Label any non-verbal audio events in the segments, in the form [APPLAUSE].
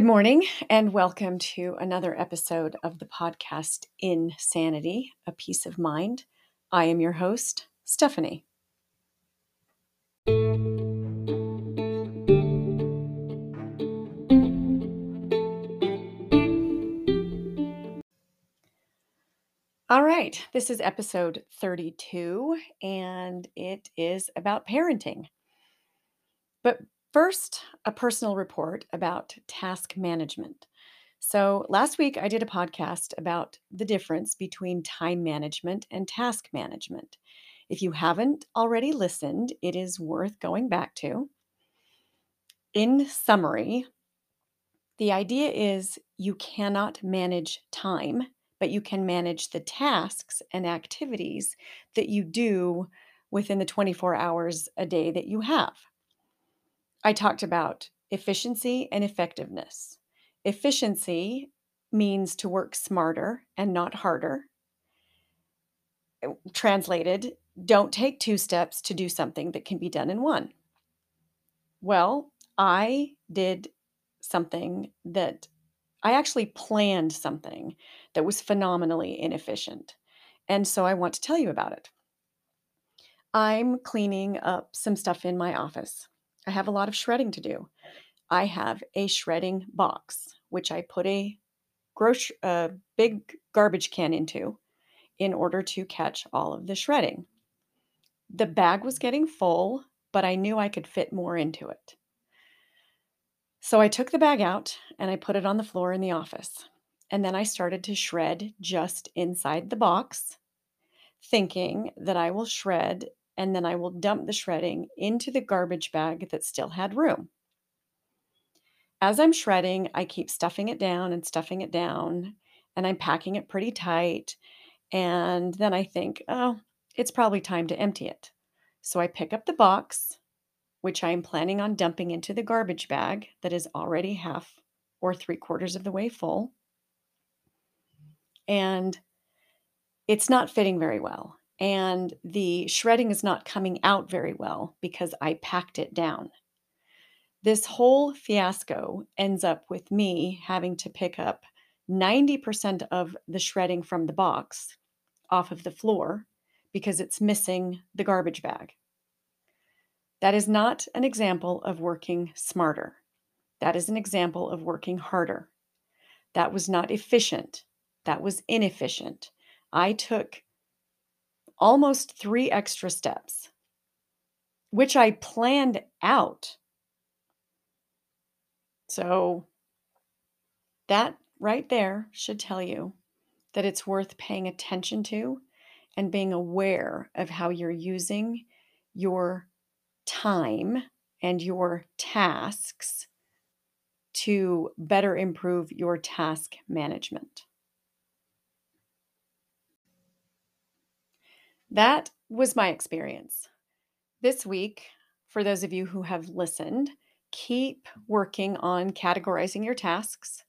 Good morning, and welcome to another episode of the podcast Insanity, a Peace of Mind. I am your host, Stephanie. All right, this is episode 32, and it is about parenting. But first, a personal report about task management. So, last week I did a podcast about the difference between time management and task management. If you haven't already listened, it is worth going back to. In summary, the idea is you cannot manage time but you can manage the tasks and activities that you do within the 24 hours a day that you have. I talked about efficiency and effectiveness. Efficiency means to work smarter and not harder. Translated, don't take two steps to do something that can be done in one. Well, I did something that I actually planned something that was phenomenally inefficient. And so I want to tell you about it. I'm cleaning up some stuff in my office. I have a lot of shredding to do. I have a shredding box, which I put a gross, a uh, big garbage can into in order to catch all of the shredding. The bag was getting full, but I knew I could fit more into it. So I took the bag out and I put it on the floor in the office. And then I started to shred just inside the box, thinking that I will shred and then I will dump the shredding into the garbage bag that still had room. As I'm shredding, I keep stuffing it down and stuffing it down, and I'm packing it pretty tight. And then I think, oh, it's probably time to empty it. So I pick up the box which I am planning on dumping into the garbage bag that is already half or three quarters of the way full. And it's not fitting very well. And the shredding is not coming out very well because I packed it down. This whole fiasco ends up with me having to pick up 90% of the shredding from the box off of the floor because it's missing the garbage bag. That is not an example of working smarter. That is an example of working harder. That was not efficient. That was inefficient. I took almost three extra steps, which I planned out. So, that right there should tell you that it's worth paying attention to and being aware of how you're using your time and your tasks to better improve your task management. That was my experience. This week, for those of you who have listened, keep working on categorizing your tasks.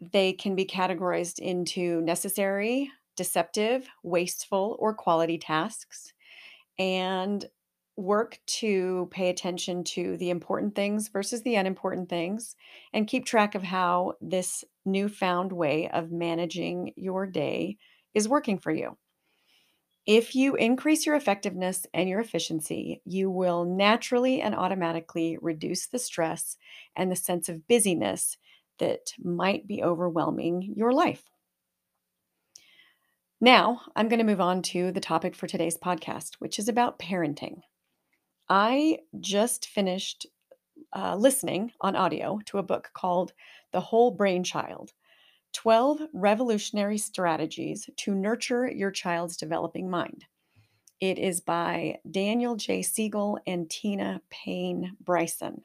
They can be categorized into necessary, deceptive, wasteful, or quality tasks. And work to pay attention to the important things versus the unimportant things and keep track of how this newfound way of managing your day is working for you. If you increase your effectiveness and your efficiency, you will naturally and automatically reduce the stress and the sense of busyness that might be overwhelming your life. Now, I'm going to move on to the topic for today's podcast, which is about parenting. I just finished uh, listening on audio to a book called The Whole Brain Child 12 Revolutionary Strategies to Nurture Your Child's Developing Mind. It is by Daniel J. Siegel and Tina Payne Bryson.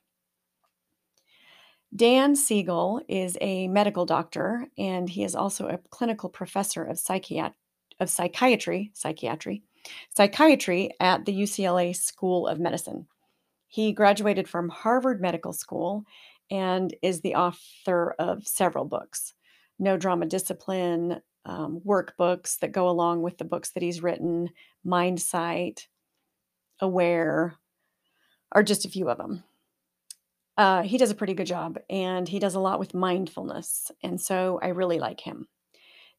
Dan Siegel is a medical doctor and he is also a clinical professor of, psychiat- of psychiatry, psychiatry psychiatry at the UCLA School of Medicine. He graduated from Harvard Medical School and is the author of several books No Drama Discipline, um, workbooks that go along with the books that he's written, Mindsight, Aware are just a few of them. Uh, he does a pretty good job and he does a lot with mindfulness. And so I really like him.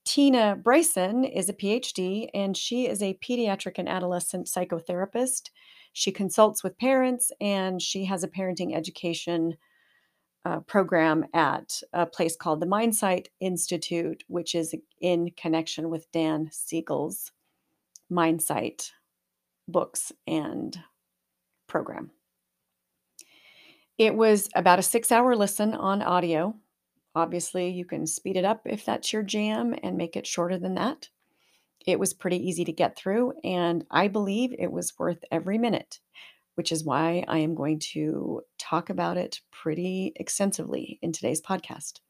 Tina Bryson is a PhD and she is a pediatric and adolescent psychotherapist. She consults with parents and she has a parenting education uh, program at a place called the Mindsight Institute, which is in connection with Dan Siegel's Mindsight books and program. It was about a six hour listen on audio. Obviously, you can speed it up if that's your jam and make it shorter than that. It was pretty easy to get through, and I believe it was worth every minute, which is why I am going to talk about it pretty extensively in today's podcast.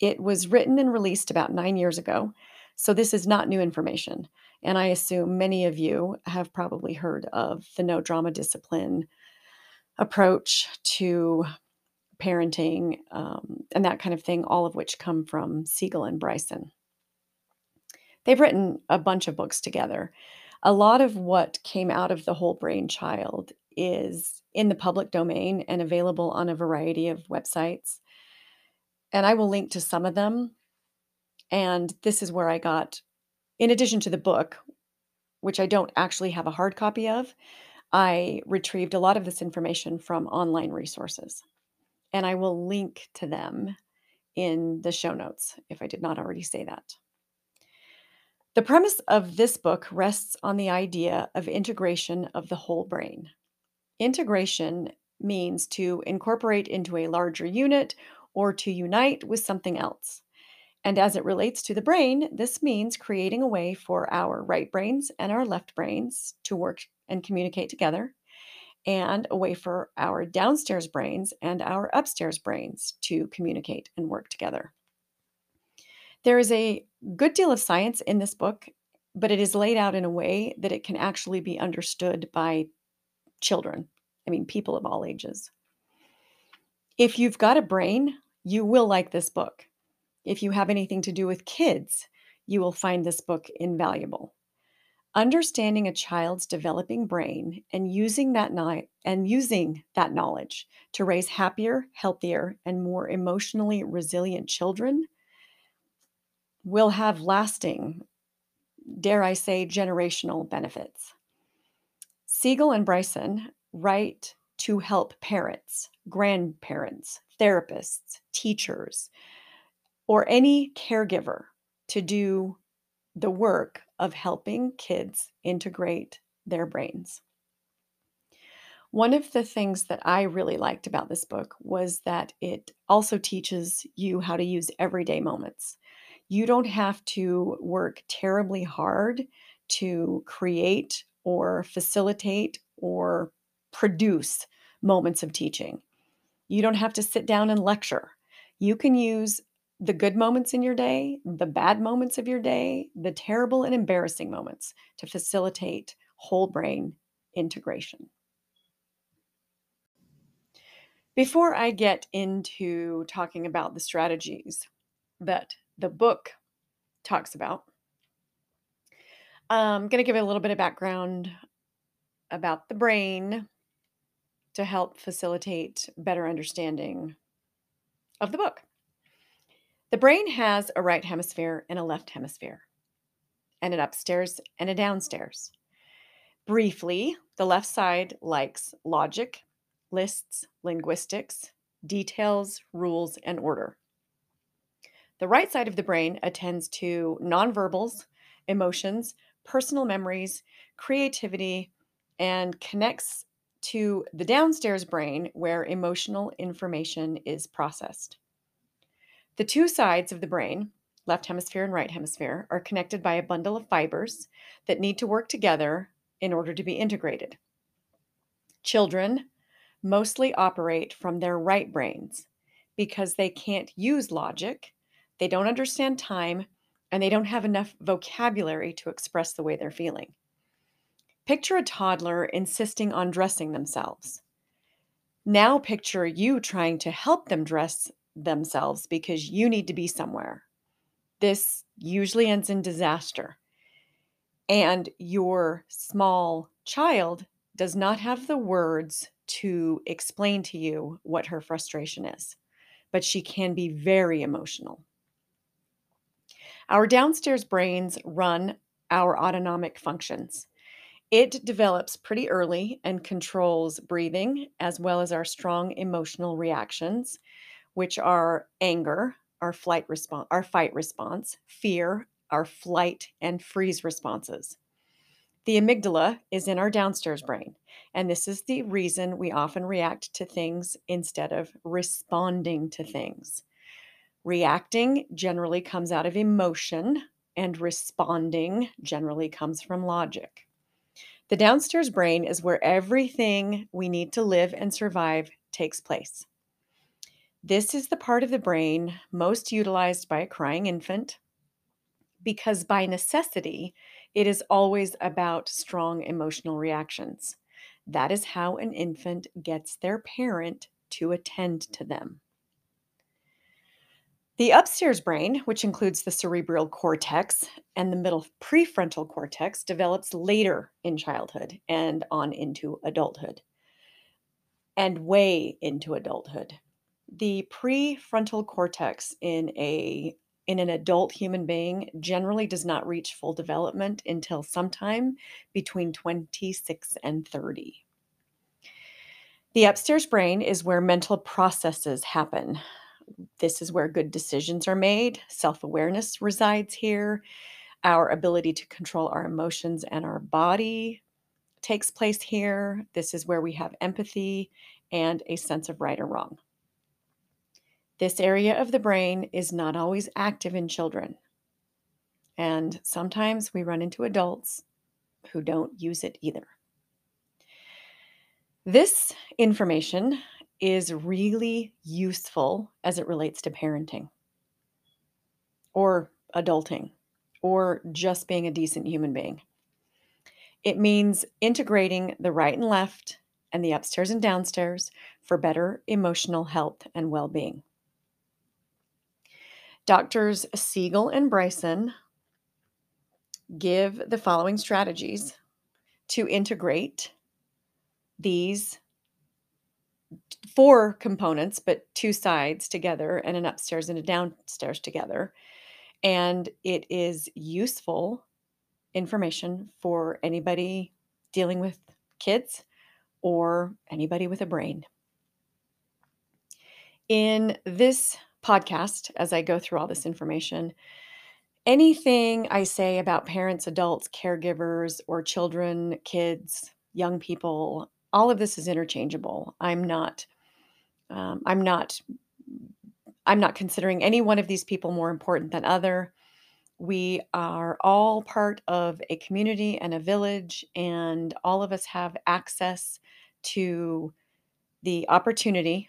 It was written and released about nine years ago, so this is not new information. And I assume many of you have probably heard of the no drama discipline approach to parenting um, and that kind of thing, all of which come from Siegel and Bryson. They've written a bunch of books together. A lot of what came out of the whole brain child is in the public domain and available on a variety of websites. And I will link to some of them. And this is where I got, in addition to the book, which I don't actually have a hard copy of, I retrieved a lot of this information from online resources. And I will link to them in the show notes if I did not already say that. The premise of this book rests on the idea of integration of the whole brain. Integration means to incorporate into a larger unit or to unite with something else. And as it relates to the brain, this means creating a way for our right brains and our left brains to work and communicate together, and a way for our downstairs brains and our upstairs brains to communicate and work together. There is a good deal of science in this book, but it is laid out in a way that it can actually be understood by children. I mean, people of all ages. If you've got a brain, you will like this book. If you have anything to do with kids, you will find this book invaluable. Understanding a child's developing brain and using that ni- and using that knowledge to raise happier, healthier, and more emotionally resilient children will have lasting, dare I say, generational benefits. Siegel and Bryson write to help parents, grandparents, therapists, teachers, or any caregiver to do the work of helping kids integrate their brains. One of the things that I really liked about this book was that it also teaches you how to use everyday moments. You don't have to work terribly hard to create or facilitate or produce moments of teaching. You don't have to sit down and lecture. You can use the good moments in your day, the bad moments of your day, the terrible and embarrassing moments to facilitate whole brain integration. Before I get into talking about the strategies that the book talks about, um, I'm going to give a little bit of background about the brain to help facilitate better understanding of the book. The brain has a right hemisphere and a left hemisphere, and an upstairs and a downstairs. Briefly, the left side likes logic, lists, linguistics, details, rules, and order. The right side of the brain attends to nonverbals, emotions, personal memories, creativity, and connects to the downstairs brain where emotional information is processed. The two sides of the brain, left hemisphere and right hemisphere, are connected by a bundle of fibers that need to work together in order to be integrated. Children mostly operate from their right brains because they can't use logic, they don't understand time, and they don't have enough vocabulary to express the way they're feeling. Picture a toddler insisting on dressing themselves. Now picture you trying to help them dress themselves because you need to be somewhere. This usually ends in disaster. And your small child does not have the words to explain to you what her frustration is, but she can be very emotional. Our downstairs brains run our autonomic functions. It develops pretty early and controls breathing as well as our strong emotional reactions, which are anger, our flight response, our fight response, fear, our flight and freeze responses. The amygdala is in our downstairs brain, and this is the reason we often react to things instead of responding to things. Reacting generally comes out of emotion, and responding generally comes from logic. The downstairs brain is where everything we need to live and survive takes place. This is the part of the brain most utilized by a crying infant because, by necessity, it is always about strong emotional reactions. That is how an infant gets their parent to attend to them. The upstairs brain, which includes the cerebral cortex and the middle prefrontal cortex, develops later in childhood and on into adulthood and way into adulthood. The prefrontal cortex in a in an adult human being generally does not reach full development until sometime between 26 and 30. The upstairs brain is where mental processes happen. This is where good decisions are made. Self awareness resides here. Our ability to control our emotions and our body takes place here. This is where we have empathy and a sense of right or wrong. This area of the brain is not always active in children. And sometimes we run into adults who don't use it either. This information is really useful as it relates to parenting or adulting or just being a decent human being. It means integrating the right and left and the upstairs and downstairs for better emotional health and well being. Doctors Siegel and Bryson give the following strategies to integrate these four components, but two sides together, and an upstairs and a downstairs together. And it is useful information for anybody dealing with kids or anybody with a brain. In this podcast, as I go through all this information, anything I say about parents, adults, caregivers, or children, kids, young people, all of this is interchangeable. I'm not um, I'm not I'm not considering any one of these people more important than other. We are all part of a community and a village, and all of us have access to the opportunity.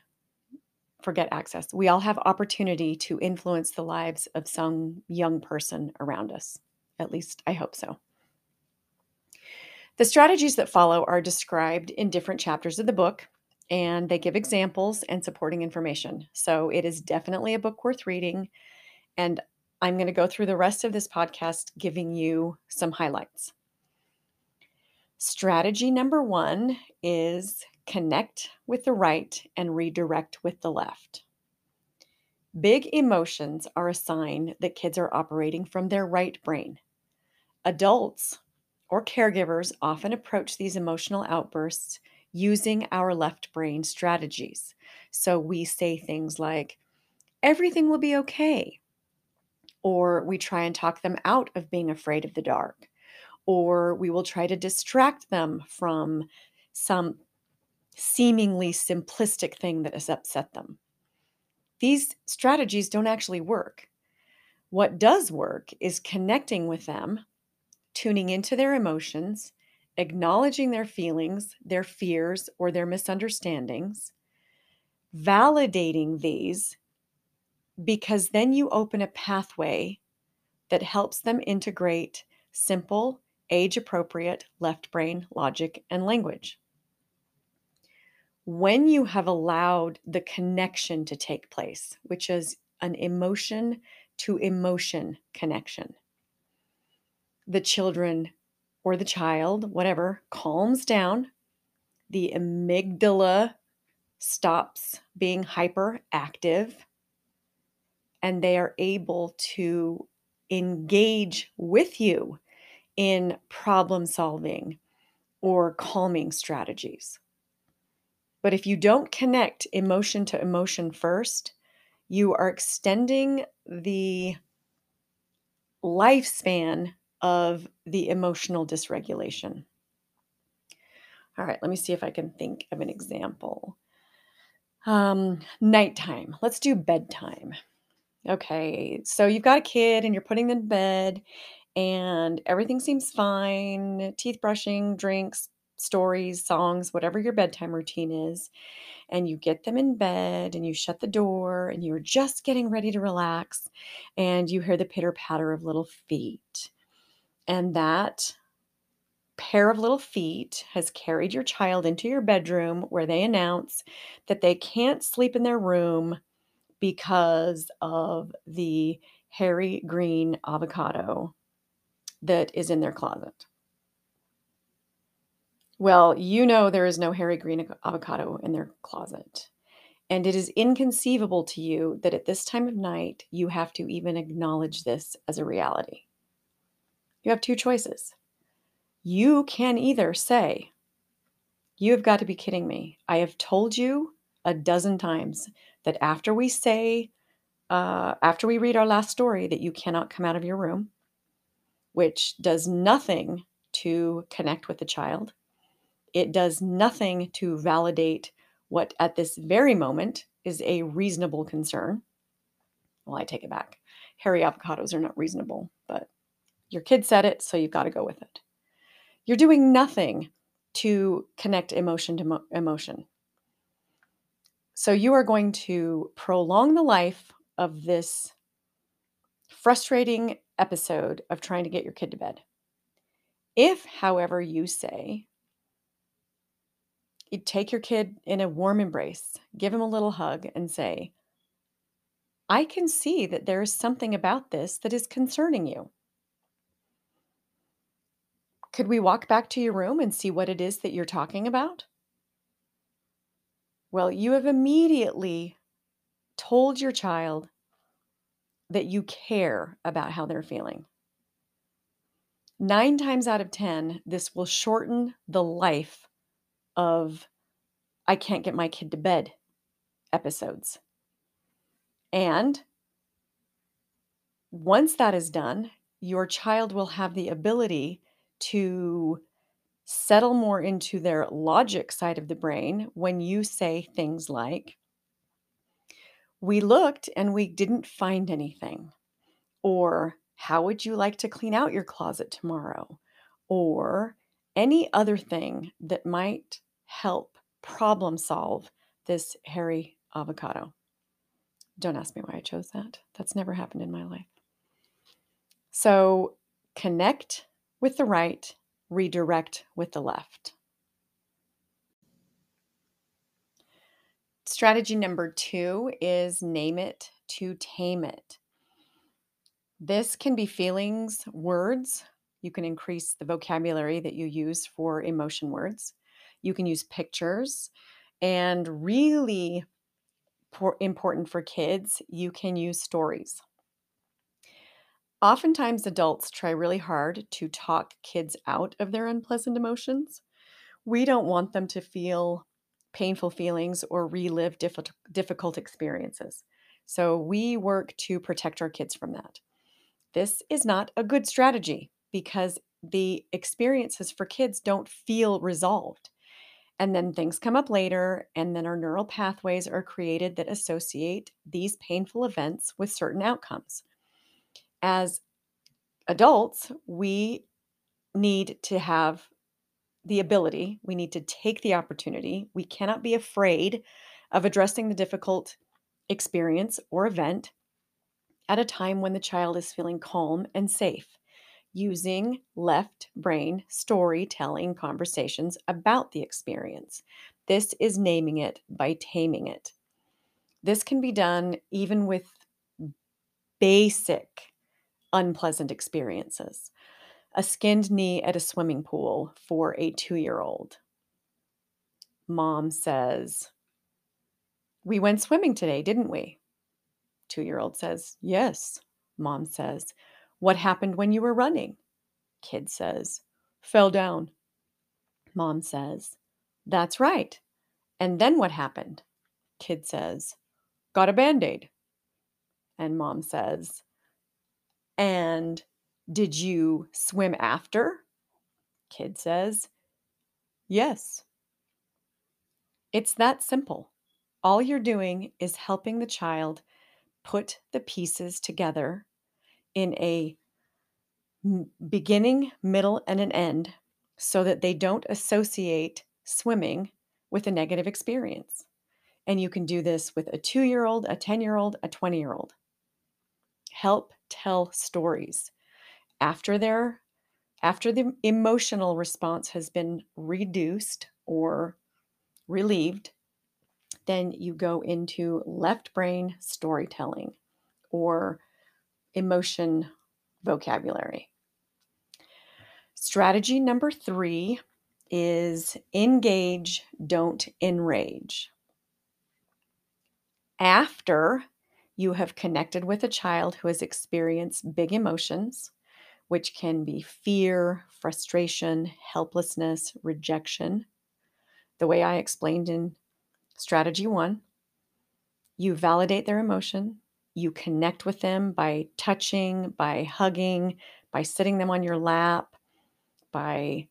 Forget access. We all have opportunity to influence the lives of some young person around us. At least I hope so. The strategies that follow are described in different chapters of the book, and they give examples and supporting information. So it is definitely a book worth reading. And I'm going to go through the rest of this podcast giving you some highlights. Strategy number one is connect with the right and redirect with the left. Big emotions are a sign that kids are operating from their right brain. Adults or caregivers often approach these emotional outbursts using our left brain strategies. So we say things like, everything will be okay. Or we try and talk them out of being afraid of the dark. Or we will try to distract them from some seemingly simplistic thing that has upset them. These strategies don't actually work. What does work is connecting with them tuning into their emotions, acknowledging their feelings, their fears, or their misunderstandings, validating these, because then you open a pathway that helps them integrate simple, age appropriate left brain logic and language. When you have allowed the connection to take place, which is an emotion to emotion connection, the children or the child, whatever, calms down. the amygdala stops being hyperactive and they are able to engage with you in problem solving or calming strategies. But if you don't connect emotion to emotion first, you are extending the lifespan of the emotional dysregulation. All right, let me see if I can think of an example. Um, nighttime. Let's do bedtime. Okay, so you've got a kid and you're putting them in bed, and everything seems fine teeth brushing, drinks, stories, songs, whatever your bedtime routine is. And you get them in bed and you shut the door and you're just getting ready to relax, and you hear the pitter patter of little feet. And that pair of little feet has carried your child into your bedroom where they announce that they can't sleep in their room because of the hairy green avocado that is in their closet. Well, you know there is no hairy green avocado in their closet. And it is inconceivable to you that at this time of night you have to even acknowledge this as a reality. You have two choices. You can either say, You have got to be kidding me. I have told you a dozen times that after we say, uh, after we read our last story, that you cannot come out of your room, which does nothing to connect with the child. It does nothing to validate what at this very moment is a reasonable concern. Well, I take it back. Hairy avocados are not reasonable, but your kid said it, so you've got to go with it. You're doing nothing to connect emotion to mo- emotion. So you are going to prolong the life of this frustrating episode of trying to get your kid to bed. If, however, you say, you take your kid in a warm embrace, give him a little hug, and say, I can see that there is something about this that is concerning you. Could we walk back to your room and see what it is that you're talking about? Well, you have immediately told your child that you care about how they're feeling. Nine times out of 10, this will shorten the life of I can't get my kid to bed episodes. And once that is done, your child will have the ability to settle more into their logic side of the brain when you say things like, We looked and we didn't find anything. Or, How would you like to clean out your closet tomorrow? Or any other thing that might help problem solve this hairy avocado. Don't ask me why I chose that. That's never happened in my life. So connect with the right, redirect with the left. Strategy number two is name it to tame it. This can be feelings, words. You can increase the vocabulary that you use for emotion words. You can use pictures. And really important for kids, you can use stories. Oftentimes, adults try really hard to talk kids out of their unpleasant emotions. We don't want them to feel painful feelings or relive difficult experiences. So, we work to protect our kids from that. This is not a good strategy because the experiences for kids don't feel resolved. And then things come up later, and then our neural pathways are created that associate these painful events with certain outcomes as adults, we need to have the ability, we need to take the opportunity. We cannot be afraid of addressing the difficult experience or event at a time when the child is feeling calm and safe, using left brain storytelling conversations about the experience. This is naming it by taming it. This can be done even with basic unpleasant experiences. A skinned knee at a swimming pool for a two year old. Mom says, We went swimming today, didn't we? Two year old says, Yes. Mom says, What happened when you were running? Kid says, Fell down. Mom says, That's right. And then what happened? Kid says, Got a band aid. And mom says, And did you swim after? Kid says, Yes. It's that simple. All you're doing is helping the child put the pieces together in a beginning, middle, and an end so that they don't associate swimming with a negative experience. And you can do this with a two year old, a 10 year old, a 20 year old. Help tell stories. After their after the emotional response has been reduced or relieved, then you go into left brain storytelling or emotion vocabulary. Strategy number three is engage, don't enrage. After you have connected with a child who has experienced big emotions, which can be fear, frustration, helplessness, rejection, the way I explained in strategy one, you validate their emotion, you connect with them by touching, by hugging, by sitting them on your lap, by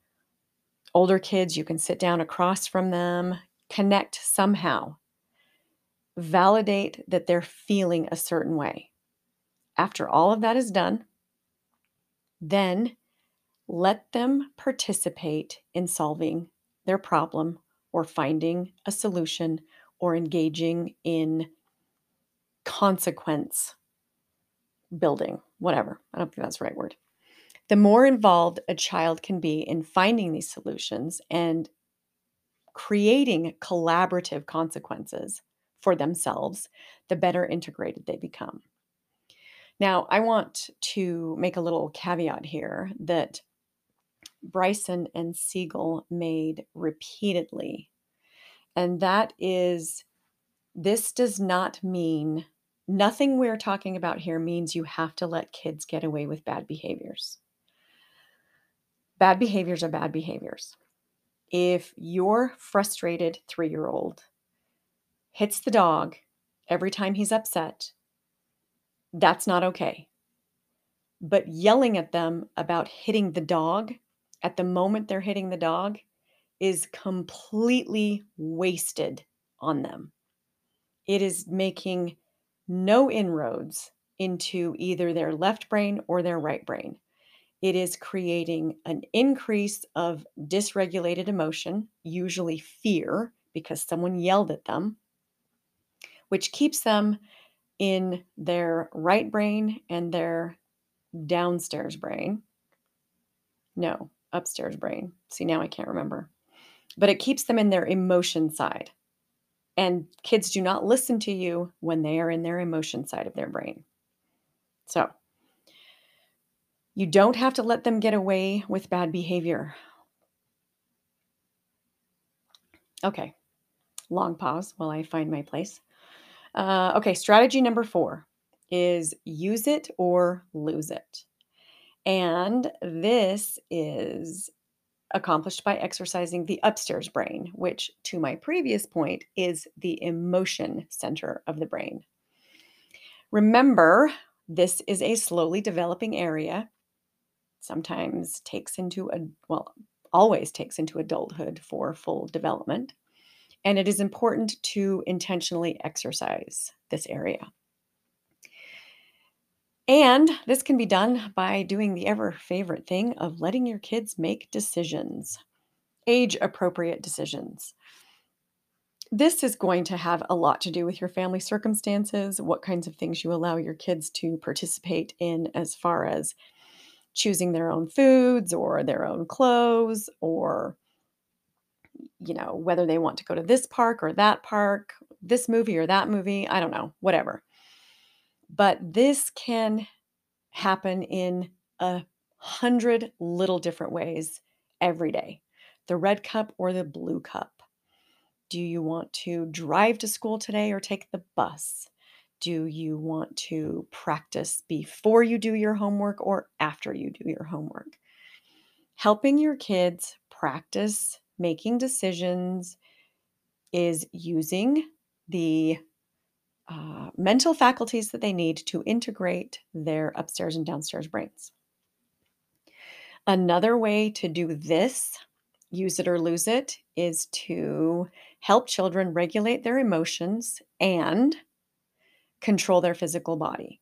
older kids, you can sit down across from them, connect somehow. Validate that they're feeling a certain way. After all of that is done, then let them participate in solving their problem or finding a solution or engaging in consequence building, whatever. I don't think that's the right word. The more involved a child can be in finding these solutions and creating collaborative consequences for themselves, the better integrated they become. Now, I want to make a little caveat here that Bryson and Siegel made repeatedly, and that is this does not mean nothing we're talking about here means you have to let kids get away with bad behaviors. Bad behaviors are bad behaviors. If your frustrated three year old hits the dog every time he's upset, that's not okay. But yelling at them about hitting the dog at the moment they're hitting the dog is completely wasted on them. It is making no inroads into either their left brain or their right brain. It is creating an increase of dysregulated emotion, usually fear, because someone yelled at them, which keeps them in their right brain and their downstairs brain. No, upstairs brain. See, now I can't remember. But it keeps them in their emotion side. And kids do not listen to you when they are in their emotion side of their brain. So, you don't have to let them get away with bad behavior. Okay, long pause while I find my place. Uh, okay, strategy number four is use it or lose it. And this is accomplished by exercising the upstairs brain, which, to my previous point, is the emotion center of the brain. Remember, this is a slowly developing area. Sometimes takes into a well, always takes into adulthood for full development. And it is important to intentionally exercise this area. And this can be done by doing the ever favorite thing of letting your kids make decisions, age appropriate decisions. This is going to have a lot to do with your family circumstances, what kinds of things you allow your kids to participate in, as far as choosing their own foods or their own clothes, or, you know, whether they want to go to this park or that park, this movie or that movie. I don't know, whatever. But this can happen in a hundred little different ways every day the red cup or the blue cup. Do you want to drive to school today or take the bus? Do you want to practice before you do your homework or after you do your homework? Helping your kids practice making decisions is using the uh, mental faculties that they need to integrate their upstairs and downstairs brains. Another way to do this, use it or lose it, is to help children regulate their emotions and control their physical body.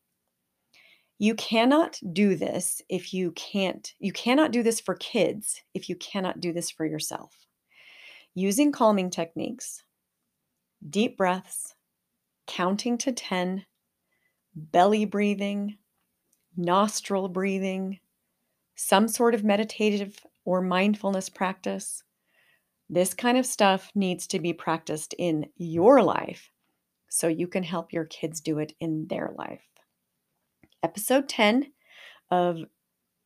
You cannot do this if you can't, you cannot do this for kids if you cannot do this for yourself. Using calming techniques, deep breaths, counting to 10, belly breathing, nostril breathing, some sort of meditative or mindfulness practice. This kind of stuff needs to be practiced in your life so you can help your kids do it in their life. Episode 10 of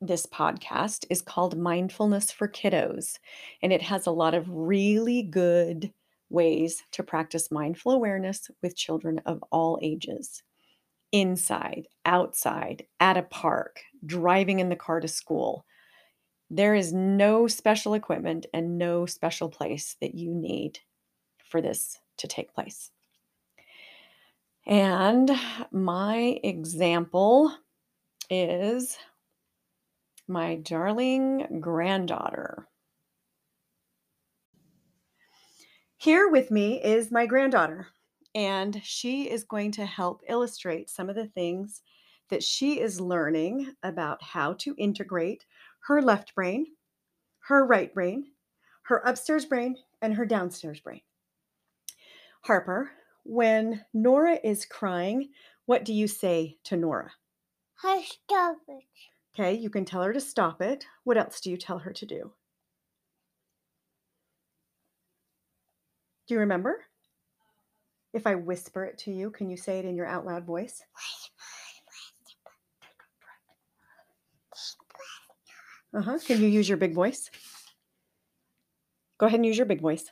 this podcast is called Mindfulness for Kiddos, and it has a lot of really good ways to practice mindful awareness with children of all ages inside, outside, at a park, driving in the car to school. There is no special equipment and no special place that you need for this to take place. And my example is my darling granddaughter. Here with me is my granddaughter, and she is going to help illustrate some of the things that she is learning about how to integrate her left brain, her right brain, her upstairs brain, and her downstairs brain. Harper, when Nora is crying, what do you say to Nora? Stop it. Okay, you can tell her to stop it. What else do you tell her to do? Do you remember? If I whisper it to you, can you say it in your out loud voice? Uh huh. Can you use your big voice? Go ahead and use your big voice.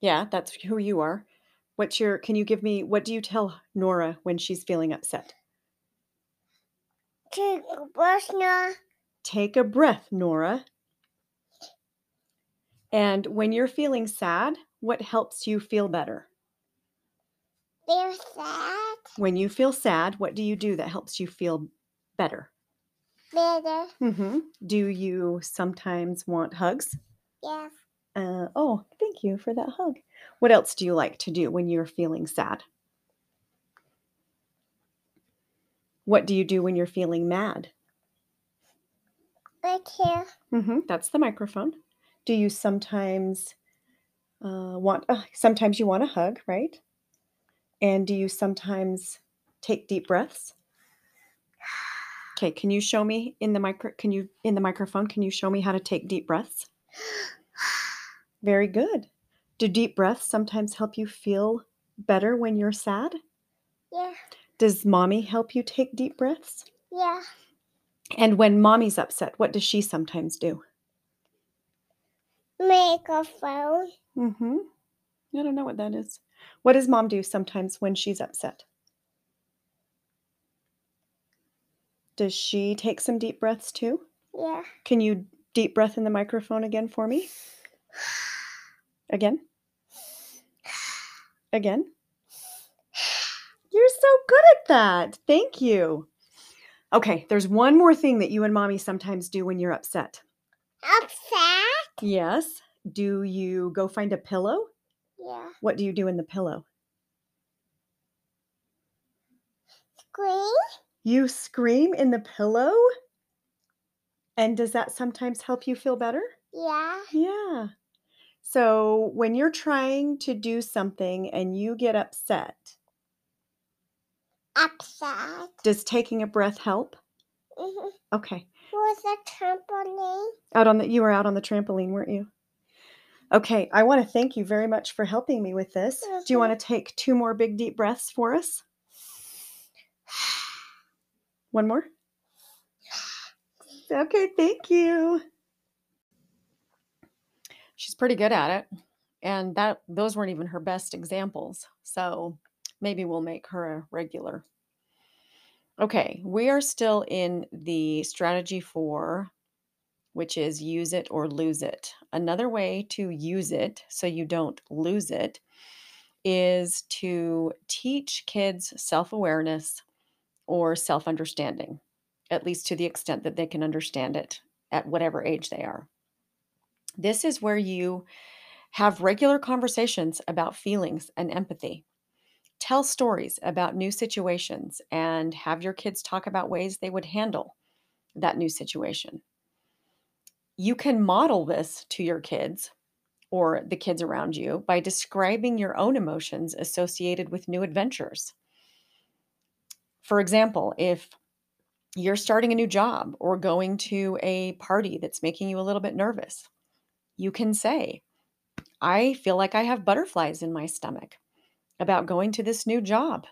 Yeah, that's who you are. What's your, can you give me, what do you tell Nora when she's feeling upset? Take a breath, Nora. Take a breath, Nora. And when you're feeling sad, what helps you feel better? They're sad. When you feel sad, what do you do that helps you feel better? Better. hmm Do you sometimes want hugs? Yes. Uh, oh, thank you for that hug. What else do you like to do when you're feeling sad? What do you do when you're feeling mad? Right here. hmm That's the microphone. Do you sometimes uh, want? Uh, sometimes you want a hug, right? And do you sometimes take deep breaths? Okay, can you show me in the micro? Can you in the microphone? Can you show me how to take deep breaths? Very good. Do deep breaths sometimes help you feel better when you're sad? Yeah. Does mommy help you take deep breaths? Yeah. And when mommy's upset, what does she sometimes do? Make a phone. Mm-hmm. I don't know what that is. What does mom do sometimes when she's upset? Does she take some deep breaths too? Yeah. Can you deep breath in the microphone again for me? Again? Again? You're so good at that. Thank you. Okay, there's one more thing that you and mommy sometimes do when you're upset. Upset. Yes. Do you go find a pillow? Yeah. What do you do in the pillow? Screen. You scream in the pillow? And does that sometimes help you feel better? Yeah. Yeah. So when you're trying to do something and you get upset, Upset. does taking a breath help? Mm-hmm. Okay. Was a trampoline. Out on the you were out on the trampoline, weren't you? Okay, I want to thank you very much for helping me with this. Do you Mhm. want to take two more big deep breaths for us? One more? Okay, thank you. She's pretty good at it. And that those weren't even her best examples. So maybe we'll make her a regular. Okay, we are still in the strategy four, which is use it or lose it. Another way to use it so you don't lose it is to teach kids self awareness or self understanding, at least to the extent that they can understand it at whatever age they are. This is where you have regular conversations about feelings and empathy. Tell stories about new situations and have your kids talk about ways they would handle that new situation. You can model this to your kids or the kids around you by describing your own emotions associated with new adventures. For example, if you're starting a new job or going to a party that's making you a little bit nervous, you can say, I feel like I have butterflies in my stomach about going to this new job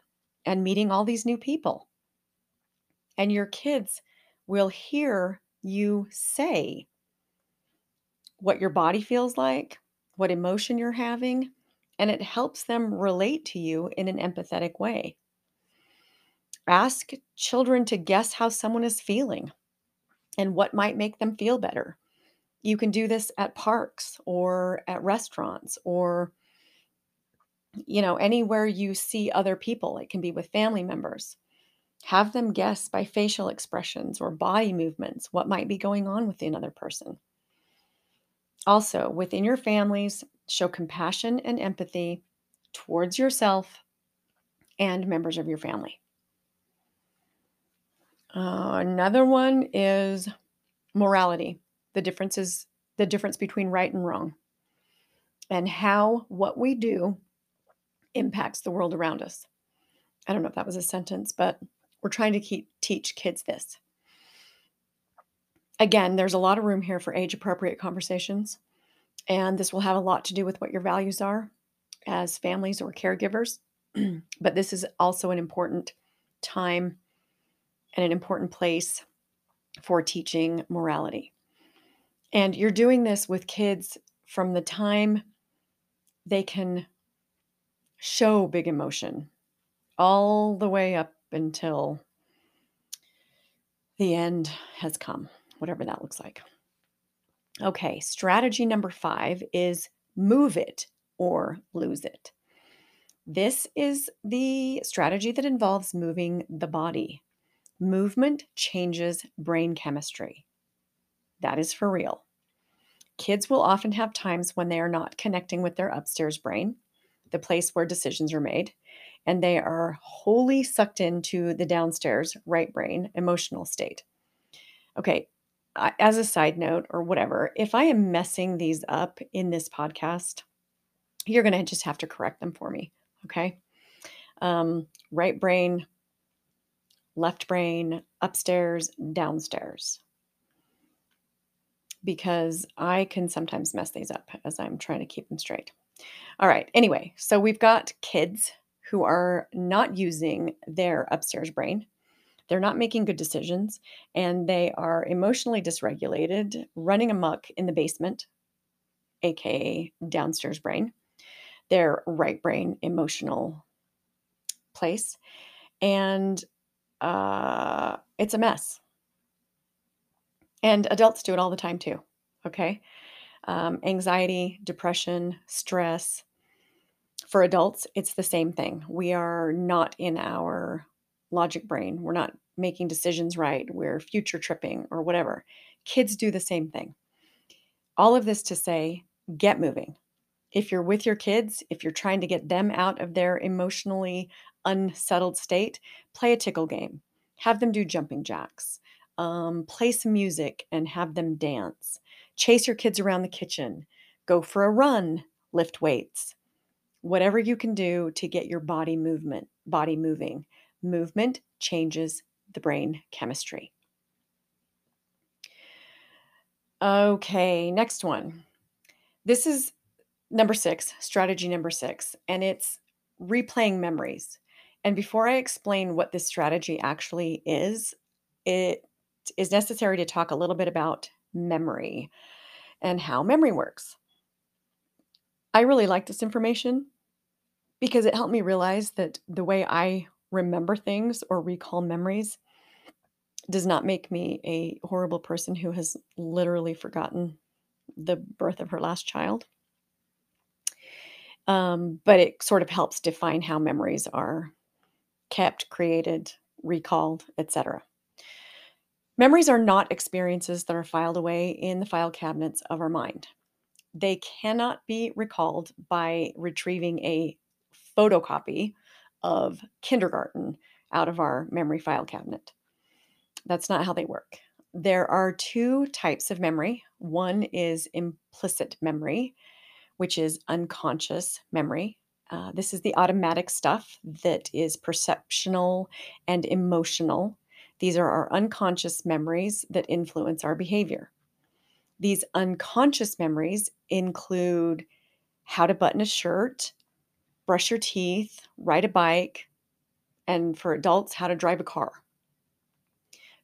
and meeting all these new people. And your kids will hear you say what your body feels like, what emotion you're having, and it helps them relate to you in an empathetic way. Ask children to guess how someone is feeling and what might make them feel better. You can do this at parks or at restaurants or you know, anywhere you see other people. It can be with family members. Have them guess by facial expressions or body movements what might be going on with another person. Also, within your families, show compassion and empathy towards yourself and members of your family. Uh, another one is morality. The difference is the difference between right and wrong, and how what we do impacts the world around us. I don't know if that was a sentence, but we're trying to keep teach kids this. Again, there's a lot of room here for age appropriate conversations, and this will have a lot to do with what your values are as families or caregivers. [CLEARS THROAT] but this is also an important time and an important place for teaching morality. And you're doing this with kids from the time they can show big emotion all the way up until the end has come, whatever that looks like. Okay, strategy number five is move it or lose it. This is the strategy that involves moving the body. Movement changes brain chemistry. That is for real. Kids will often have times when they are not connecting with their upstairs brain, the place where decisions are made, and they are wholly sucked into the downstairs right brain emotional state. Okay, as a side note or whatever, if I am messing these up in this podcast, you're going to just have to correct them for me. Okay. Um, right brain, left brain, upstairs, downstairs. Because I can sometimes mess these up as I'm trying to keep them straight. All right. Anyway, so we've got kids who are not using their upstairs brain. They're not making good decisions and they are emotionally dysregulated, running amok in the basement, aka downstairs brain, their right brain emotional place. And uh, it's a mess. And adults do it all the time too. Okay. Um, anxiety, depression, stress. For adults, it's the same thing. We are not in our logic brain. We're not making decisions right. We're future tripping or whatever. Kids do the same thing. All of this to say, get moving. If you're with your kids, if you're trying to get them out of their emotionally unsettled state, play a tickle game. Have them do jumping jacks. Um, play some music and have them dance. Chase your kids around the kitchen. Go for a run. Lift weights. Whatever you can do to get your body movement, body moving. Movement changes the brain chemistry. Okay, next one. This is number six, strategy number six, and it's replaying memories. And before I explain what this strategy actually is, it is necessary to talk a little bit about memory and how memory works. I really like this information because it helped me realize that the way I remember things or recall memories does not make me a horrible person who has literally forgotten the birth of her last child. Um, but it sort of helps define how memories are kept, created, recalled, etc. Memories are not experiences that are filed away in the file cabinets of our mind. They cannot be recalled by retrieving a photocopy of kindergarten out of our memory file cabinet. That's not how they work. There are two types of memory. One is implicit memory, which is unconscious memory. Uh, this is the automatic stuff that is perceptional and emotional. These are our unconscious memories that influence our behavior. These unconscious memories include how to button a shirt, brush your teeth, ride a bike, and for adults, how to drive a car.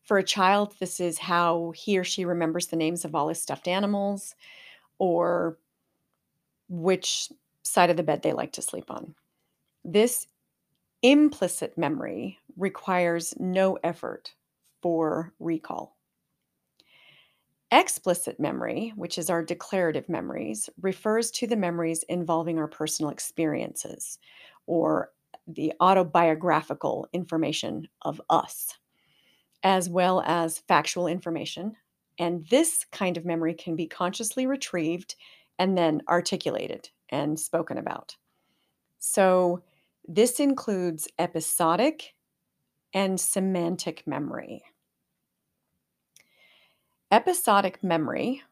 For a child, this is how he or she remembers the names of all his stuffed animals or which side of the bed they like to sleep on. This implicit memory requires no effort for recall. Explicit memory, which is our declarative memories, refers to the memories involving our personal experiences or the autobiographical information of us, as well as factual information. And this kind of memory can be consciously retrieved and then articulated and spoken about. So, this includes episodic and semantic memory. Episodic memory,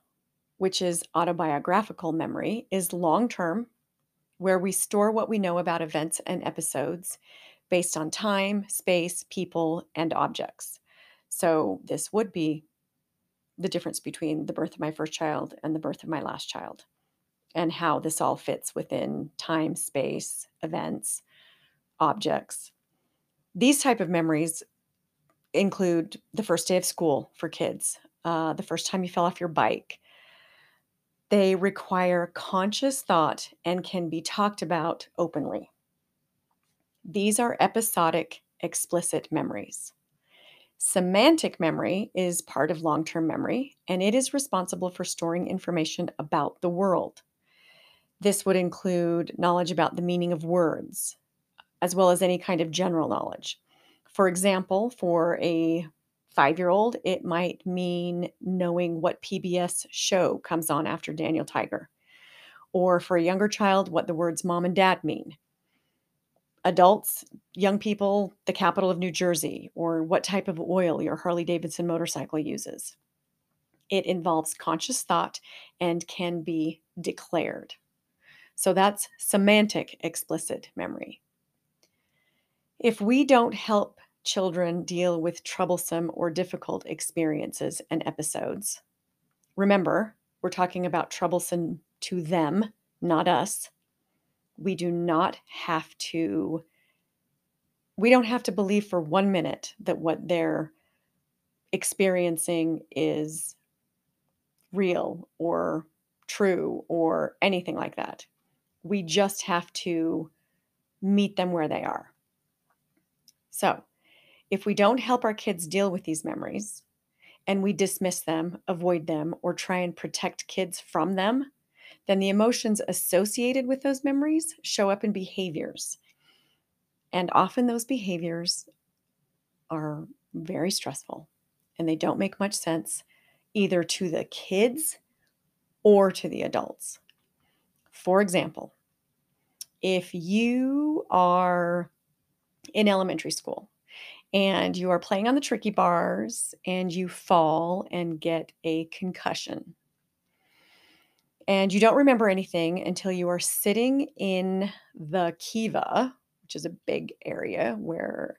which is autobiographical memory, is long term, where we store what we know about events and episodes based on time, space, people, and objects. So, this would be the difference between the birth of my first child and the birth of my last child, and how this all fits within time, space, events, objects. These type of memories include the first day of school for kids, uh, the first time you fell off your bike. They require conscious thought and can be talked about openly. These are episodic, explicit memories. Semantic memory is part of long term memory, and it is responsible for storing information about the world. This would include knowledge about the meaning of words, as well as any kind of general knowledge. For example, for a five year old, it might mean knowing what PBS show comes on after Daniel Tiger. Or for a younger child, what the words mom and dad mean. Adults, young people, the capital of New Jersey, or what type of oil your Harley Davidson motorcycle uses. It involves conscious thought and can be declared. So that's semantic explicit memory. If we don't help children deal with troublesome or difficult experiences and episodes, remember, we're talking about troublesome to them, not us. We do not have to we don't have to believe for 1 minute that what they're experiencing is real or true or anything like that. We just have to meet them where they are. So, if we don't help our kids deal with these memories and we dismiss them, avoid them, or try and protect kids from them, then the emotions associated with those memories show up in behaviors. And often those behaviors are very stressful and they don't make much sense either to the kids or to the adults. For example, if you are in elementary school and you are playing on the tricky bars and you fall and get a concussion. And you don't remember anything until you are sitting in the kiva, which is a big area where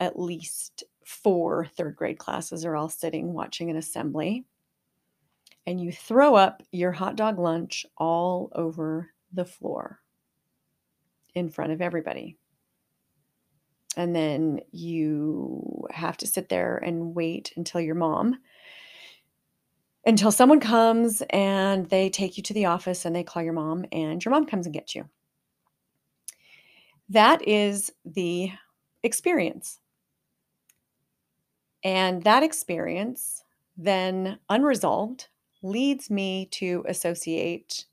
at least four third grade classes are all sitting watching an assembly. And you throw up your hot dog lunch all over the floor in front of everybody and then you have to sit there and wait until your mom until someone comes and they take you to the office and they call your mom and your mom comes and gets you. That is the experience. And that experience, then unresolved, leads me to associate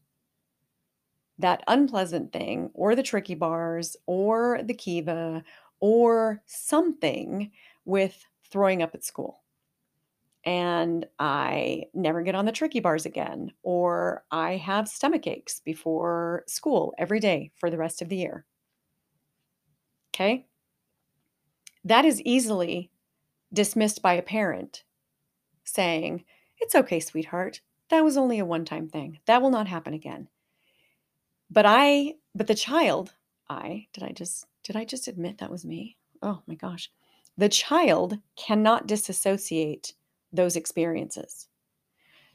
that unpleasant thing or the tricky bars or the kiva or something with throwing up at school. And I never get on the tricky bars again, or I have stomach aches before school every day for the rest of the year. Okay. That is easily dismissed by a parent saying, It's okay, sweetheart. That was only a one time thing. That will not happen again. But I, but the child, I, did I just, did I just admit that was me? Oh my gosh. The child cannot disassociate those experiences.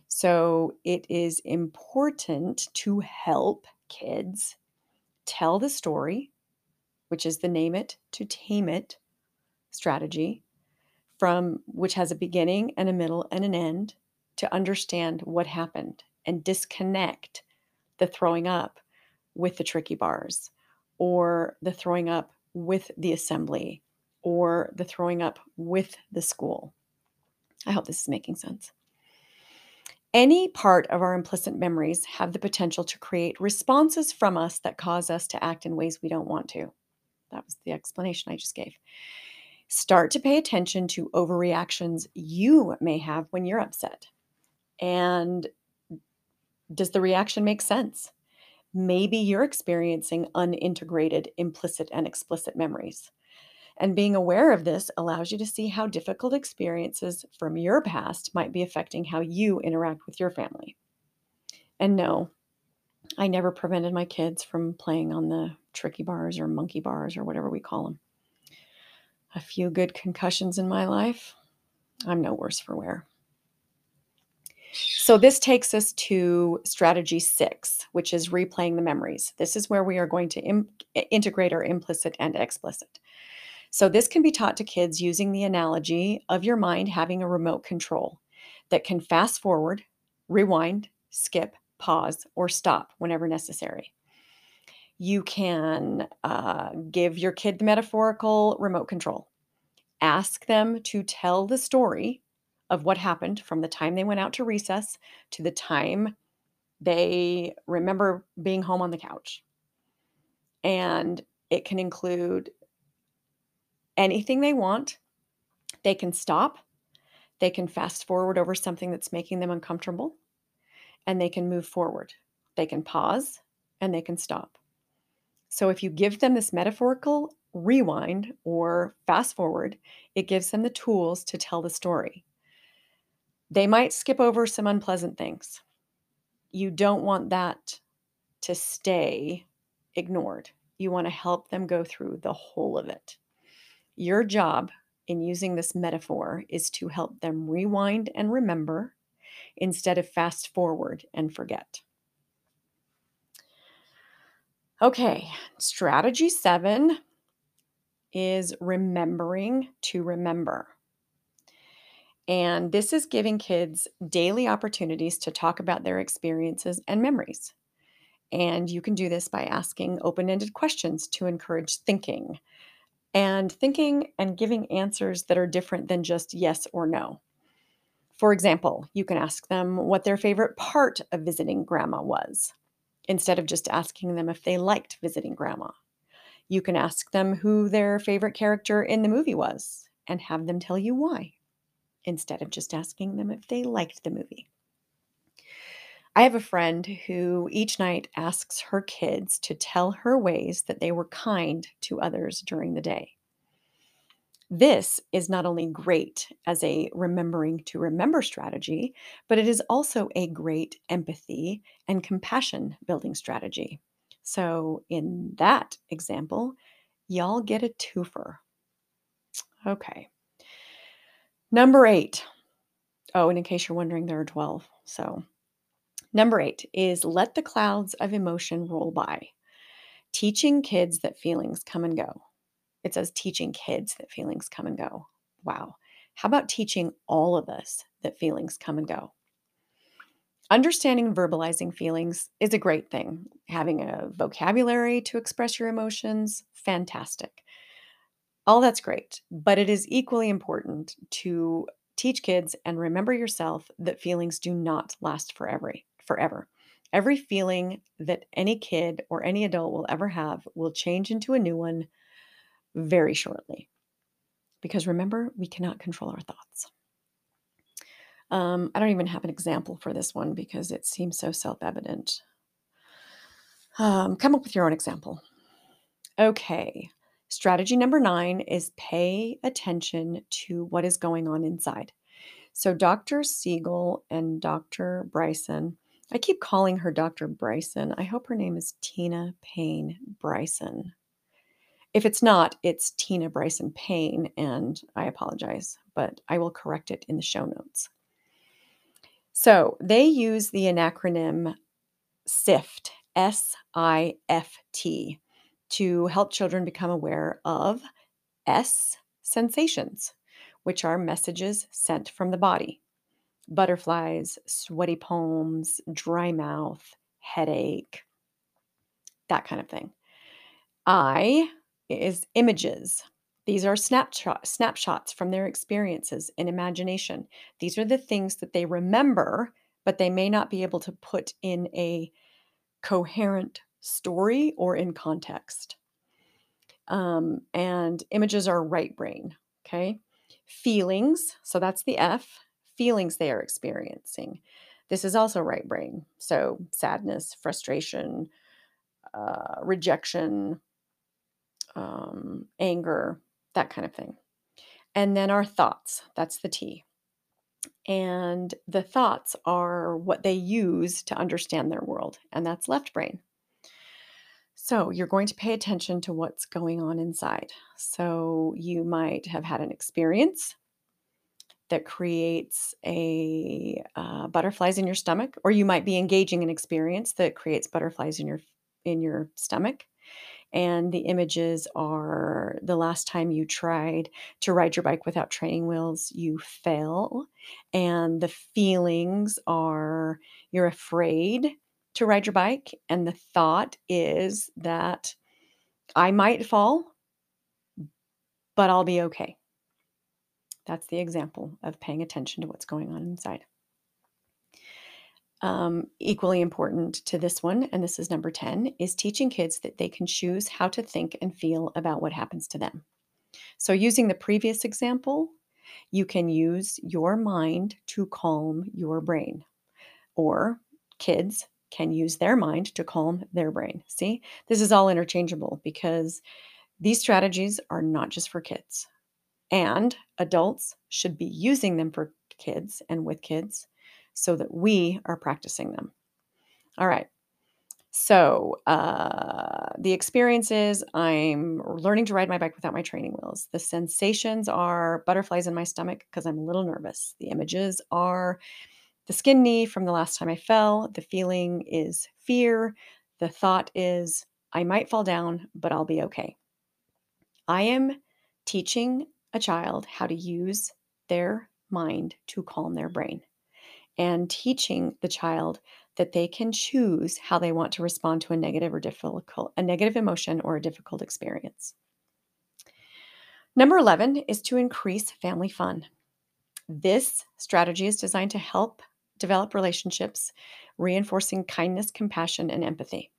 So it is important to help kids tell the story, which is the name it to tame it strategy, from which has a beginning and a middle and an end to understand what happened and disconnect the throwing up with the tricky bars or the throwing up with the assembly or the throwing up with the school. I hope this is making sense. Any part of our implicit memories have the potential to create responses from us that cause us to act in ways we don't want to. That was the explanation I just gave. Start to pay attention to overreactions you may have when you're upset. And does the reaction make sense? Maybe you're experiencing unintegrated implicit and explicit memories. And being aware of this allows you to see how difficult experiences from your past might be affecting how you interact with your family. And no, I never prevented my kids from playing on the tricky bars or monkey bars or whatever we call them. A few good concussions in my life. I'm no worse for wear. So, this takes us to strategy six, which is replaying the memories. This is where we are going to Im- integrate our implicit and explicit. So, this can be taught to kids using the analogy of your mind having a remote control that can fast forward, rewind, skip, pause, or stop whenever necessary. You can uh, give your kid the metaphorical remote control. Ask them to tell the story of what happened from the time they went out to recess to the time they remember being home on the couch. And it can include anything they want. They can stop. They can fast forward over something that's making them uncomfortable. And they can move forward. They can pause and they can stop. So if you give them this metaphorical rewind or fast forward, it gives them the tools to tell the story. They might skip over some unpleasant things. You don't want that to stay ignored. You want to help them go through the whole of it. Your job in using this metaphor is to help them rewind and remember instead of fast forward and forget. Okay, strategy seven is remembering to remember. And this is giving kids daily opportunities to talk about their experiences and memories. And you can do this by asking open ended questions to encourage thinking and thinking and giving answers that are different than just yes or no. For example, you can ask them what their favorite part of visiting grandma was instead of just asking them if they liked visiting grandma. You can ask them who their favorite character in the movie was and have them tell you why instead of just asking them if they liked the movie. I have a friend who each night asks her kids to tell her ways that they were kind to others during the day. This is not only great as a remembering to remember strategy, but it is also a great empathy and compassion building strategy. So, in that example, y'all get a twofer. Okay. Number eight. Oh, and in case you're wondering, there are 12. So, number eight is let the clouds of emotion roll by. Teaching kids that feelings come and go. It says teaching kids that feelings come and go. Wow. How about teaching all of us that feelings come and go? Understanding and verbalizing feelings is a great thing. Having a vocabulary to express your emotions, fantastic. All that's great, but it is equally important to teach kids and remember yourself that feelings do not last forever. Forever. Every feeling that any kid or any adult will ever have will change into a new one very shortly. Because remember, we cannot control our thoughts. Um, I don't even have an example for this one because it seems so self evident. Um, come up with your own example. Okay. Strategy number nine is pay attention to what is going on inside. So, Dr. Siegel and Dr. Bryson, I keep calling her Dr. Bryson. I hope her name is Tina Payne Bryson. If it's not, it's Tina Bryson Payne, and I apologize, but I will correct it in the show notes. So they use the acronym SIFT, S I F T, to help children become aware of S sensations, which are messages sent from the body butterflies, sweaty palms, dry mouth, headache, that kind of thing. I is images. These are snapshot, snapshots from their experiences and imagination. These are the things that they remember, but they may not be able to put in a coherent story or in context. Um, and images are right brain. Okay. Feelings. So that's the F. Feelings they are experiencing. This is also right brain. So sadness, frustration, uh, rejection, um, anger, that kind of thing. And then our thoughts. That's the T. And the thoughts are what they use to understand their world, and that's left brain. So you're going to pay attention to what's going on inside. So you might have had an experience that creates a uh, butterflies in your stomach, or you might be engaging an experience that creates butterflies in your in your stomach. And the images are the last time you tried to ride your bike without training wheels, you fell. And the feelings are you're afraid to ride your bike. And the thought is that I might fall, but I'll be okay. That's the example of paying attention to what's going on inside. Um, equally important to this one, and this is number 10, is teaching kids that they can choose how to think and feel about what happens to them. So, using the previous example, you can use your mind to calm your brain, or kids can use their mind to calm their brain. See, this is all interchangeable because these strategies are not just for kids, and adults should be using them for kids and with kids so that we are practicing them. All right. So, uh, the experiences I'm learning to ride my bike without my training wheels. The sensations are butterflies in my stomach because I'm a little nervous. The images are the skin knee from the last time I fell. The feeling is fear. The thought is I might fall down, but I'll be okay. I am teaching a child how to use their mind to calm their brain and teaching the child that they can choose how they want to respond to a negative or difficult a negative emotion or a difficult experience. Number 11 is to increase family fun. This strategy is designed to help develop relationships, reinforcing kindness, compassion, and empathy.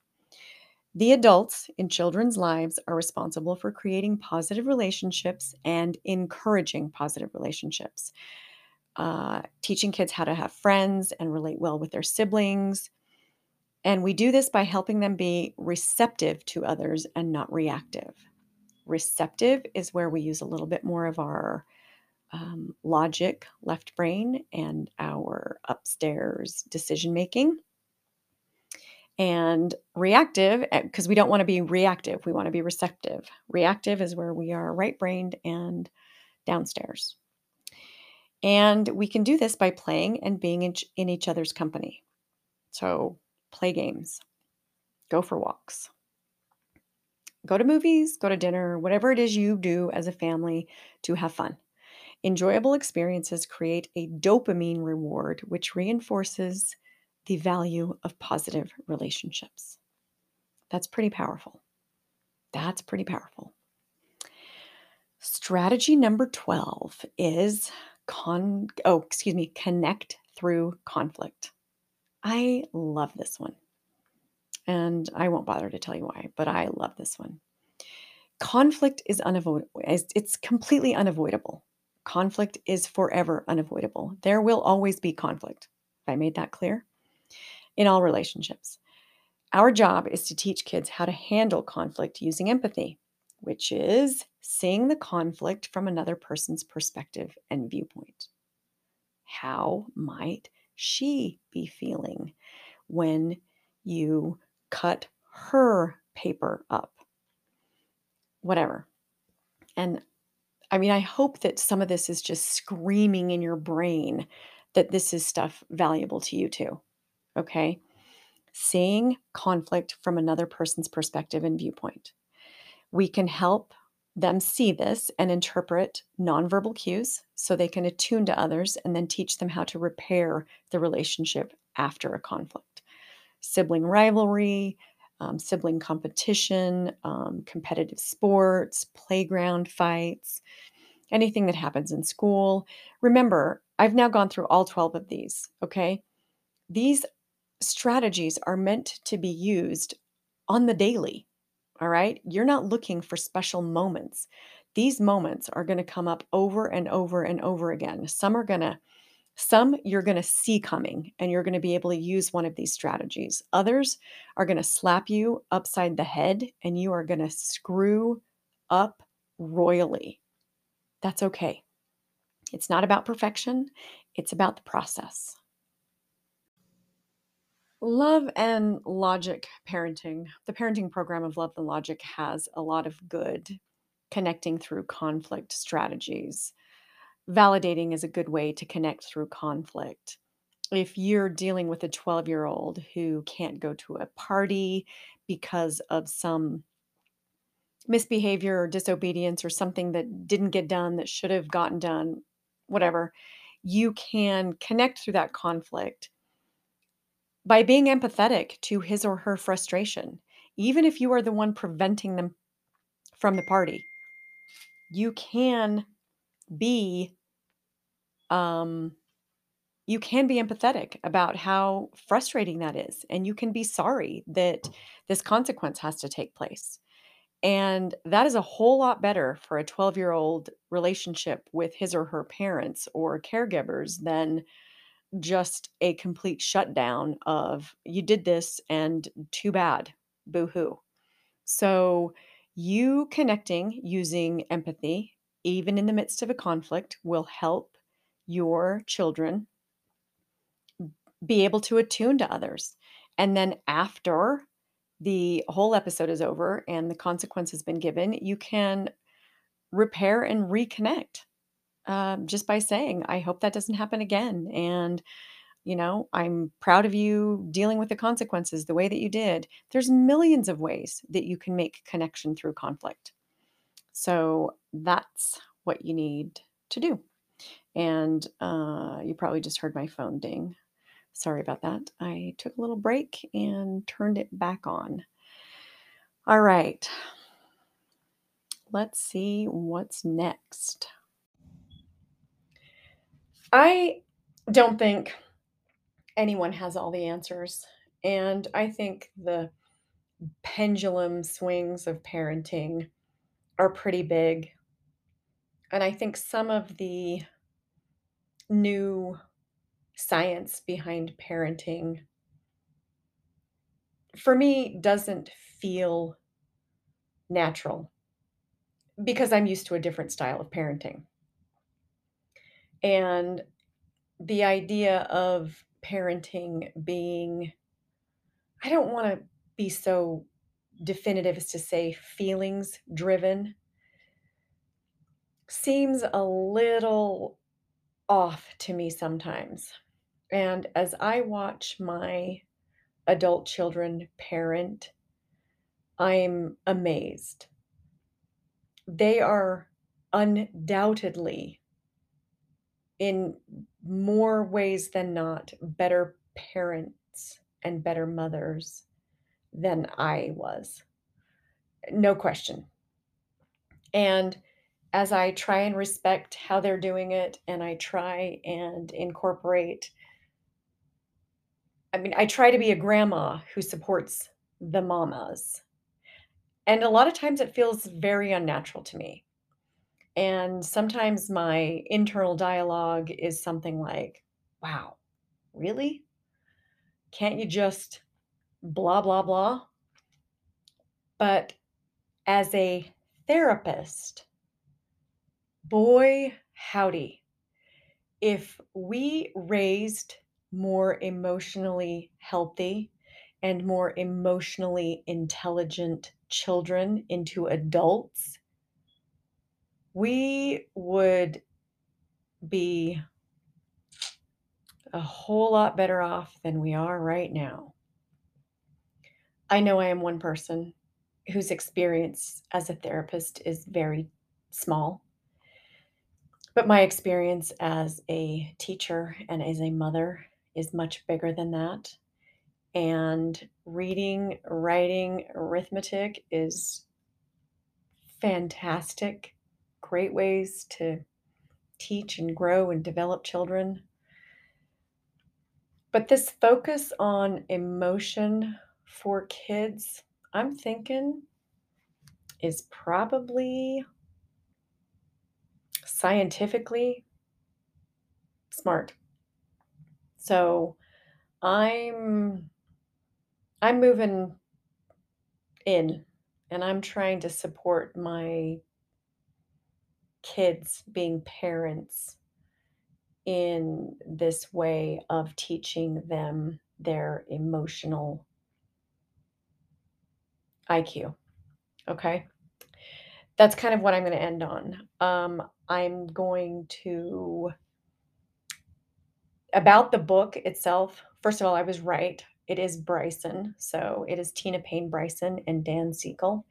The adults in children's lives are responsible for creating positive relationships and encouraging positive relationships uh, teaching kids how to have friends and relate well with their siblings. And we do this by helping them be receptive to others and not reactive. Receptive is where we use a little bit more of our um, logic, left brain, and our upstairs decision making. And reactive, because eh, we don't want to be reactive, we want to be receptive. Reactive is where we are right brained and downstairs. And we can do this by playing and being in, in each other's company. So, play games, go for walks, go to movies, go to dinner, whatever it is you do as a family to have fun. Enjoyable experiences create a dopamine reward, which reinforces the value of positive relationships. That's pretty powerful. That's pretty powerful. Strategy number 12 is con oh, excuse me, connect through conflict. I love this one. And I won't bother to tell you why, but I love this one. Conflict is unavoidable. It's completely unavoidable. Conflict is forever unavoidable. There will always be conflict. I made that clear? In all relationships. Our job is to teach kids how to handle conflict using empathy, which is seeing the conflict from another person's perspective and viewpoint. How might she be feeling when you cut her paper up? Whatever. And I mean, I hope that some of this is just screaming in your brain that this is stuff valuable to you too. Okay. Seeing conflict from another person's perspective and viewpoint. We can help them see this and interpret nonverbal cues so they can attune to others and then teach them how to repair the relationship after a conflict. Sibling rivalry, um, sibling competition, um, competitive sports, playground fights, anything that happens in school. Remember, I've now gone through all 12 of these, okay? These strategies are meant to be used on the daily. All right. You're not looking for special moments. These moments are going to come up over and over and over again. Some are going to, some you're going to see coming and you're going to be able to use one of these strategies. Others are going to slap you upside the head and you are going to screw up royally. That's okay. It's not about perfection, it's about the process. Love and Logic Parenting. The parenting program of Love and Logic has a lot of good connecting through conflict strategies. Validating is a good way to connect through conflict. If you're dealing with a 12 year old who can't go to a party because of some misbehavior or disobedience or something that didn't get done that should have gotten done, whatever, you can connect through that conflict by being empathetic to his or her frustration, even if you are the one preventing them from the party, you can be um you can be empathetic about how frustrating that is and you can be sorry that this consequence has to take place. And that is a whole lot better for a 12-year-old relationship with his or her parents or caregivers than just a complete shutdown of you did this and too bad, boo hoo. So, you connecting using empathy, even in the midst of a conflict, will help your children be able to attune to others. And then, after the whole episode is over and the consequence has been given, you can repair and reconnect um, just by saying, I hope that doesn't happen again. And, you know, I'm proud of you dealing with the consequences the way that you did. There's millions of ways that you can make connection through conflict. So that's what you need to do. And uh, you probably just heard my phone ding. Sorry about that. I took a little break and turned it back on. All right. Let's see what's next. I don't think anyone has all the answers. And I think the pendulum swings of parenting are pretty big. And I think some of the new science behind parenting for me doesn't feel natural because I'm used to a different style of parenting. And the idea of parenting being I don't wanna be so definitive as to say feelings driven seems a little off to me sometimes. And as I watch my adult children parent, I'm amazed. They are undoubtedly in more ways than not better parents and better mothers than I was. No question. And as I try and respect how they're doing it and I try and incorporate I mean, I try to be a grandma who supports the mamas. And a lot of times it feels very unnatural to me. And sometimes my internal dialogue is something like, wow, really? Can't you just blah, blah, blah? But as a therapist, boy, howdy, if we raised more emotionally healthy and more emotionally intelligent children into adults, we would be a whole lot better off than we are right now. I know I am one person whose experience as a therapist is very small, but my experience as a teacher and as a mother is much bigger than that. And reading, writing, arithmetic is fantastic, great ways to teach and grow and develop children. But this focus on emotion for kids, I'm thinking is probably scientifically smart. So I'm I'm moving in and I'm trying to support my kids being parents in this way of teaching them their emotional IQ. Okay. That's kind of what I'm going to end on. Um, I'm going to, about the book itself. First of all, I was right. It is Bryson. So it is Tina Payne Bryson and Dan Siegel.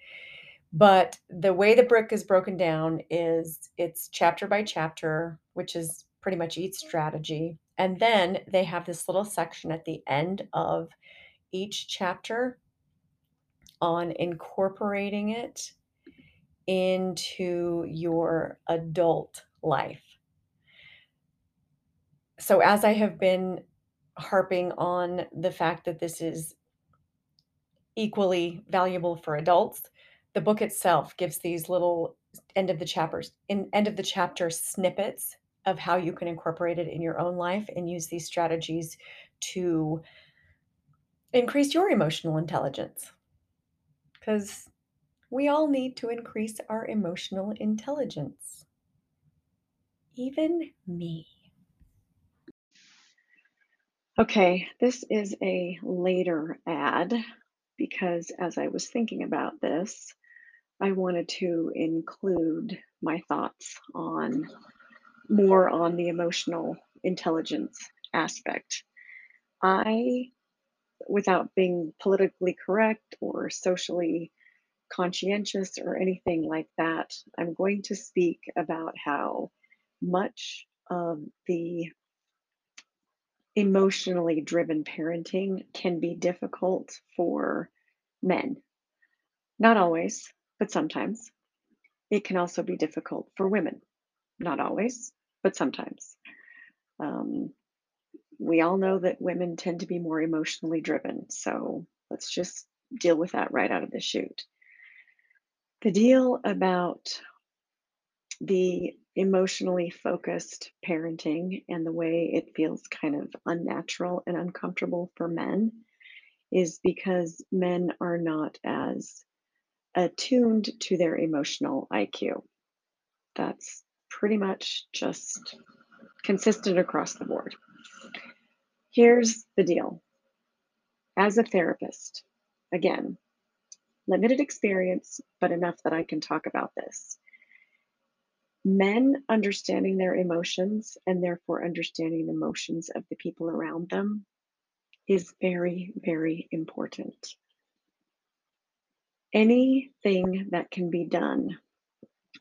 But the way the book is broken down is it's chapter by chapter, which is pretty much each strategy. And then they have this little section at the end of each chapter on incorporating it into your adult life. So, as I have been harping on the fact that this is equally valuable for adults, the book itself gives these little end of the chapters in end of the chapter snippets of how you can incorporate it in your own life and use these strategies to increase your emotional intelligence. Because we all need to increase our emotional intelligence. Even me. Okay, this is a later ad because as I was thinking about this, I wanted to include my thoughts on more on the emotional intelligence aspect. I, without being politically correct or socially conscientious or anything like that, I'm going to speak about how much of the emotionally driven parenting can be difficult for men. Not always, but sometimes. It can also be difficult for women. Not always, but sometimes. Um, we all know that women tend to be more emotionally driven, so let's just deal with that right out of the chute. The deal about the emotionally focused parenting and the way it feels kind of unnatural and uncomfortable for men is because men are not as attuned to their emotional IQ. That's pretty much just consistent across the board. Here's the deal as a therapist, again, limited experience, but enough that I can talk about this. Men understanding their emotions and therefore understanding the emotions of the people around them is very, very important. Anything that can be done,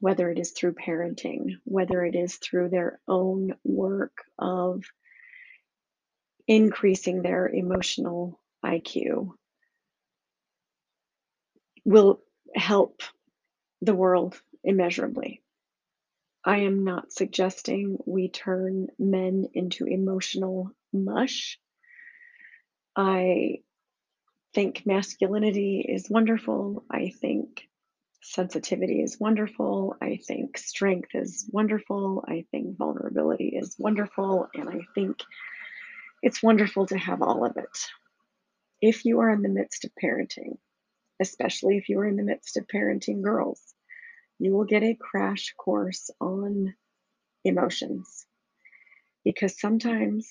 whether it is through parenting, whether it is through their own work of increasing their emotional IQ will help the world immeasurably. I am not suggesting we turn men into emotional mush. I think masculinity is wonderful. I think sensitivity is wonderful. I think strength is wonderful. I think vulnerability is wonderful. And I think it's wonderful to have all of it. If you are in the midst of parenting, especially if you are in the midst of parenting girls, you will get a crash course on emotions. Because sometimes,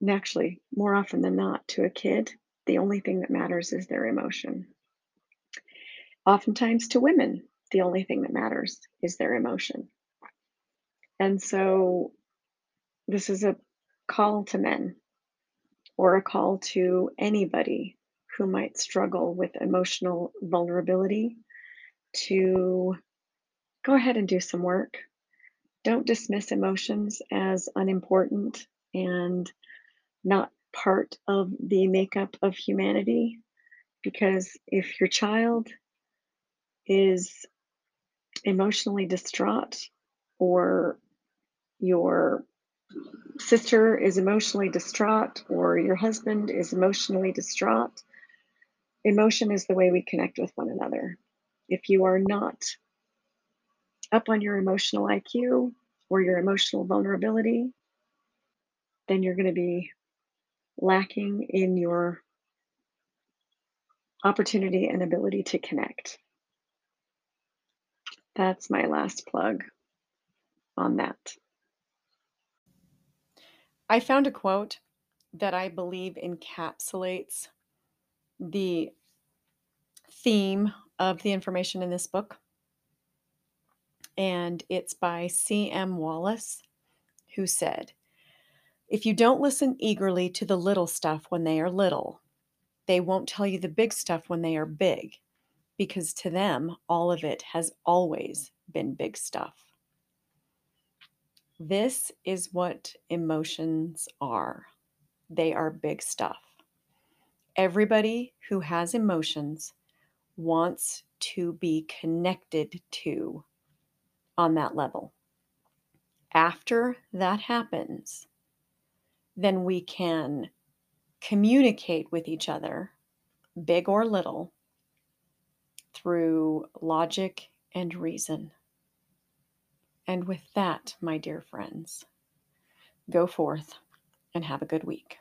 and actually, more often than not, to a kid, the only thing that matters is their emotion. Oftentimes, to women, the only thing that matters is their emotion. And so, this is a call to men or a call to anybody who might struggle with emotional vulnerability to go ahead and do some work. Don't dismiss emotions as unimportant and not part of the makeup of humanity. Because if your child is emotionally distraught or your sister is emotionally distraught or your husband is emotionally distraught, emotion is the way we connect with one another. If you are not up on your emotional IQ or your emotional vulnerability, then you're going to be lacking in your opportunity and ability to connect. That's my last plug on that. I found a quote that I believe encapsulates the theme of the information in this book. And it's by C.M. Wallace, who said, If you don't listen eagerly to the little stuff when they are little, they won't tell you the big stuff when they are big, because to them, all of it has always been big stuff. This is what emotions are they are big stuff. Everybody who has emotions wants to be connected to on that level. After that happens, then we can communicate with each other, big or little, through logic and reason. And with that, my dear friends, go forth and have a good week.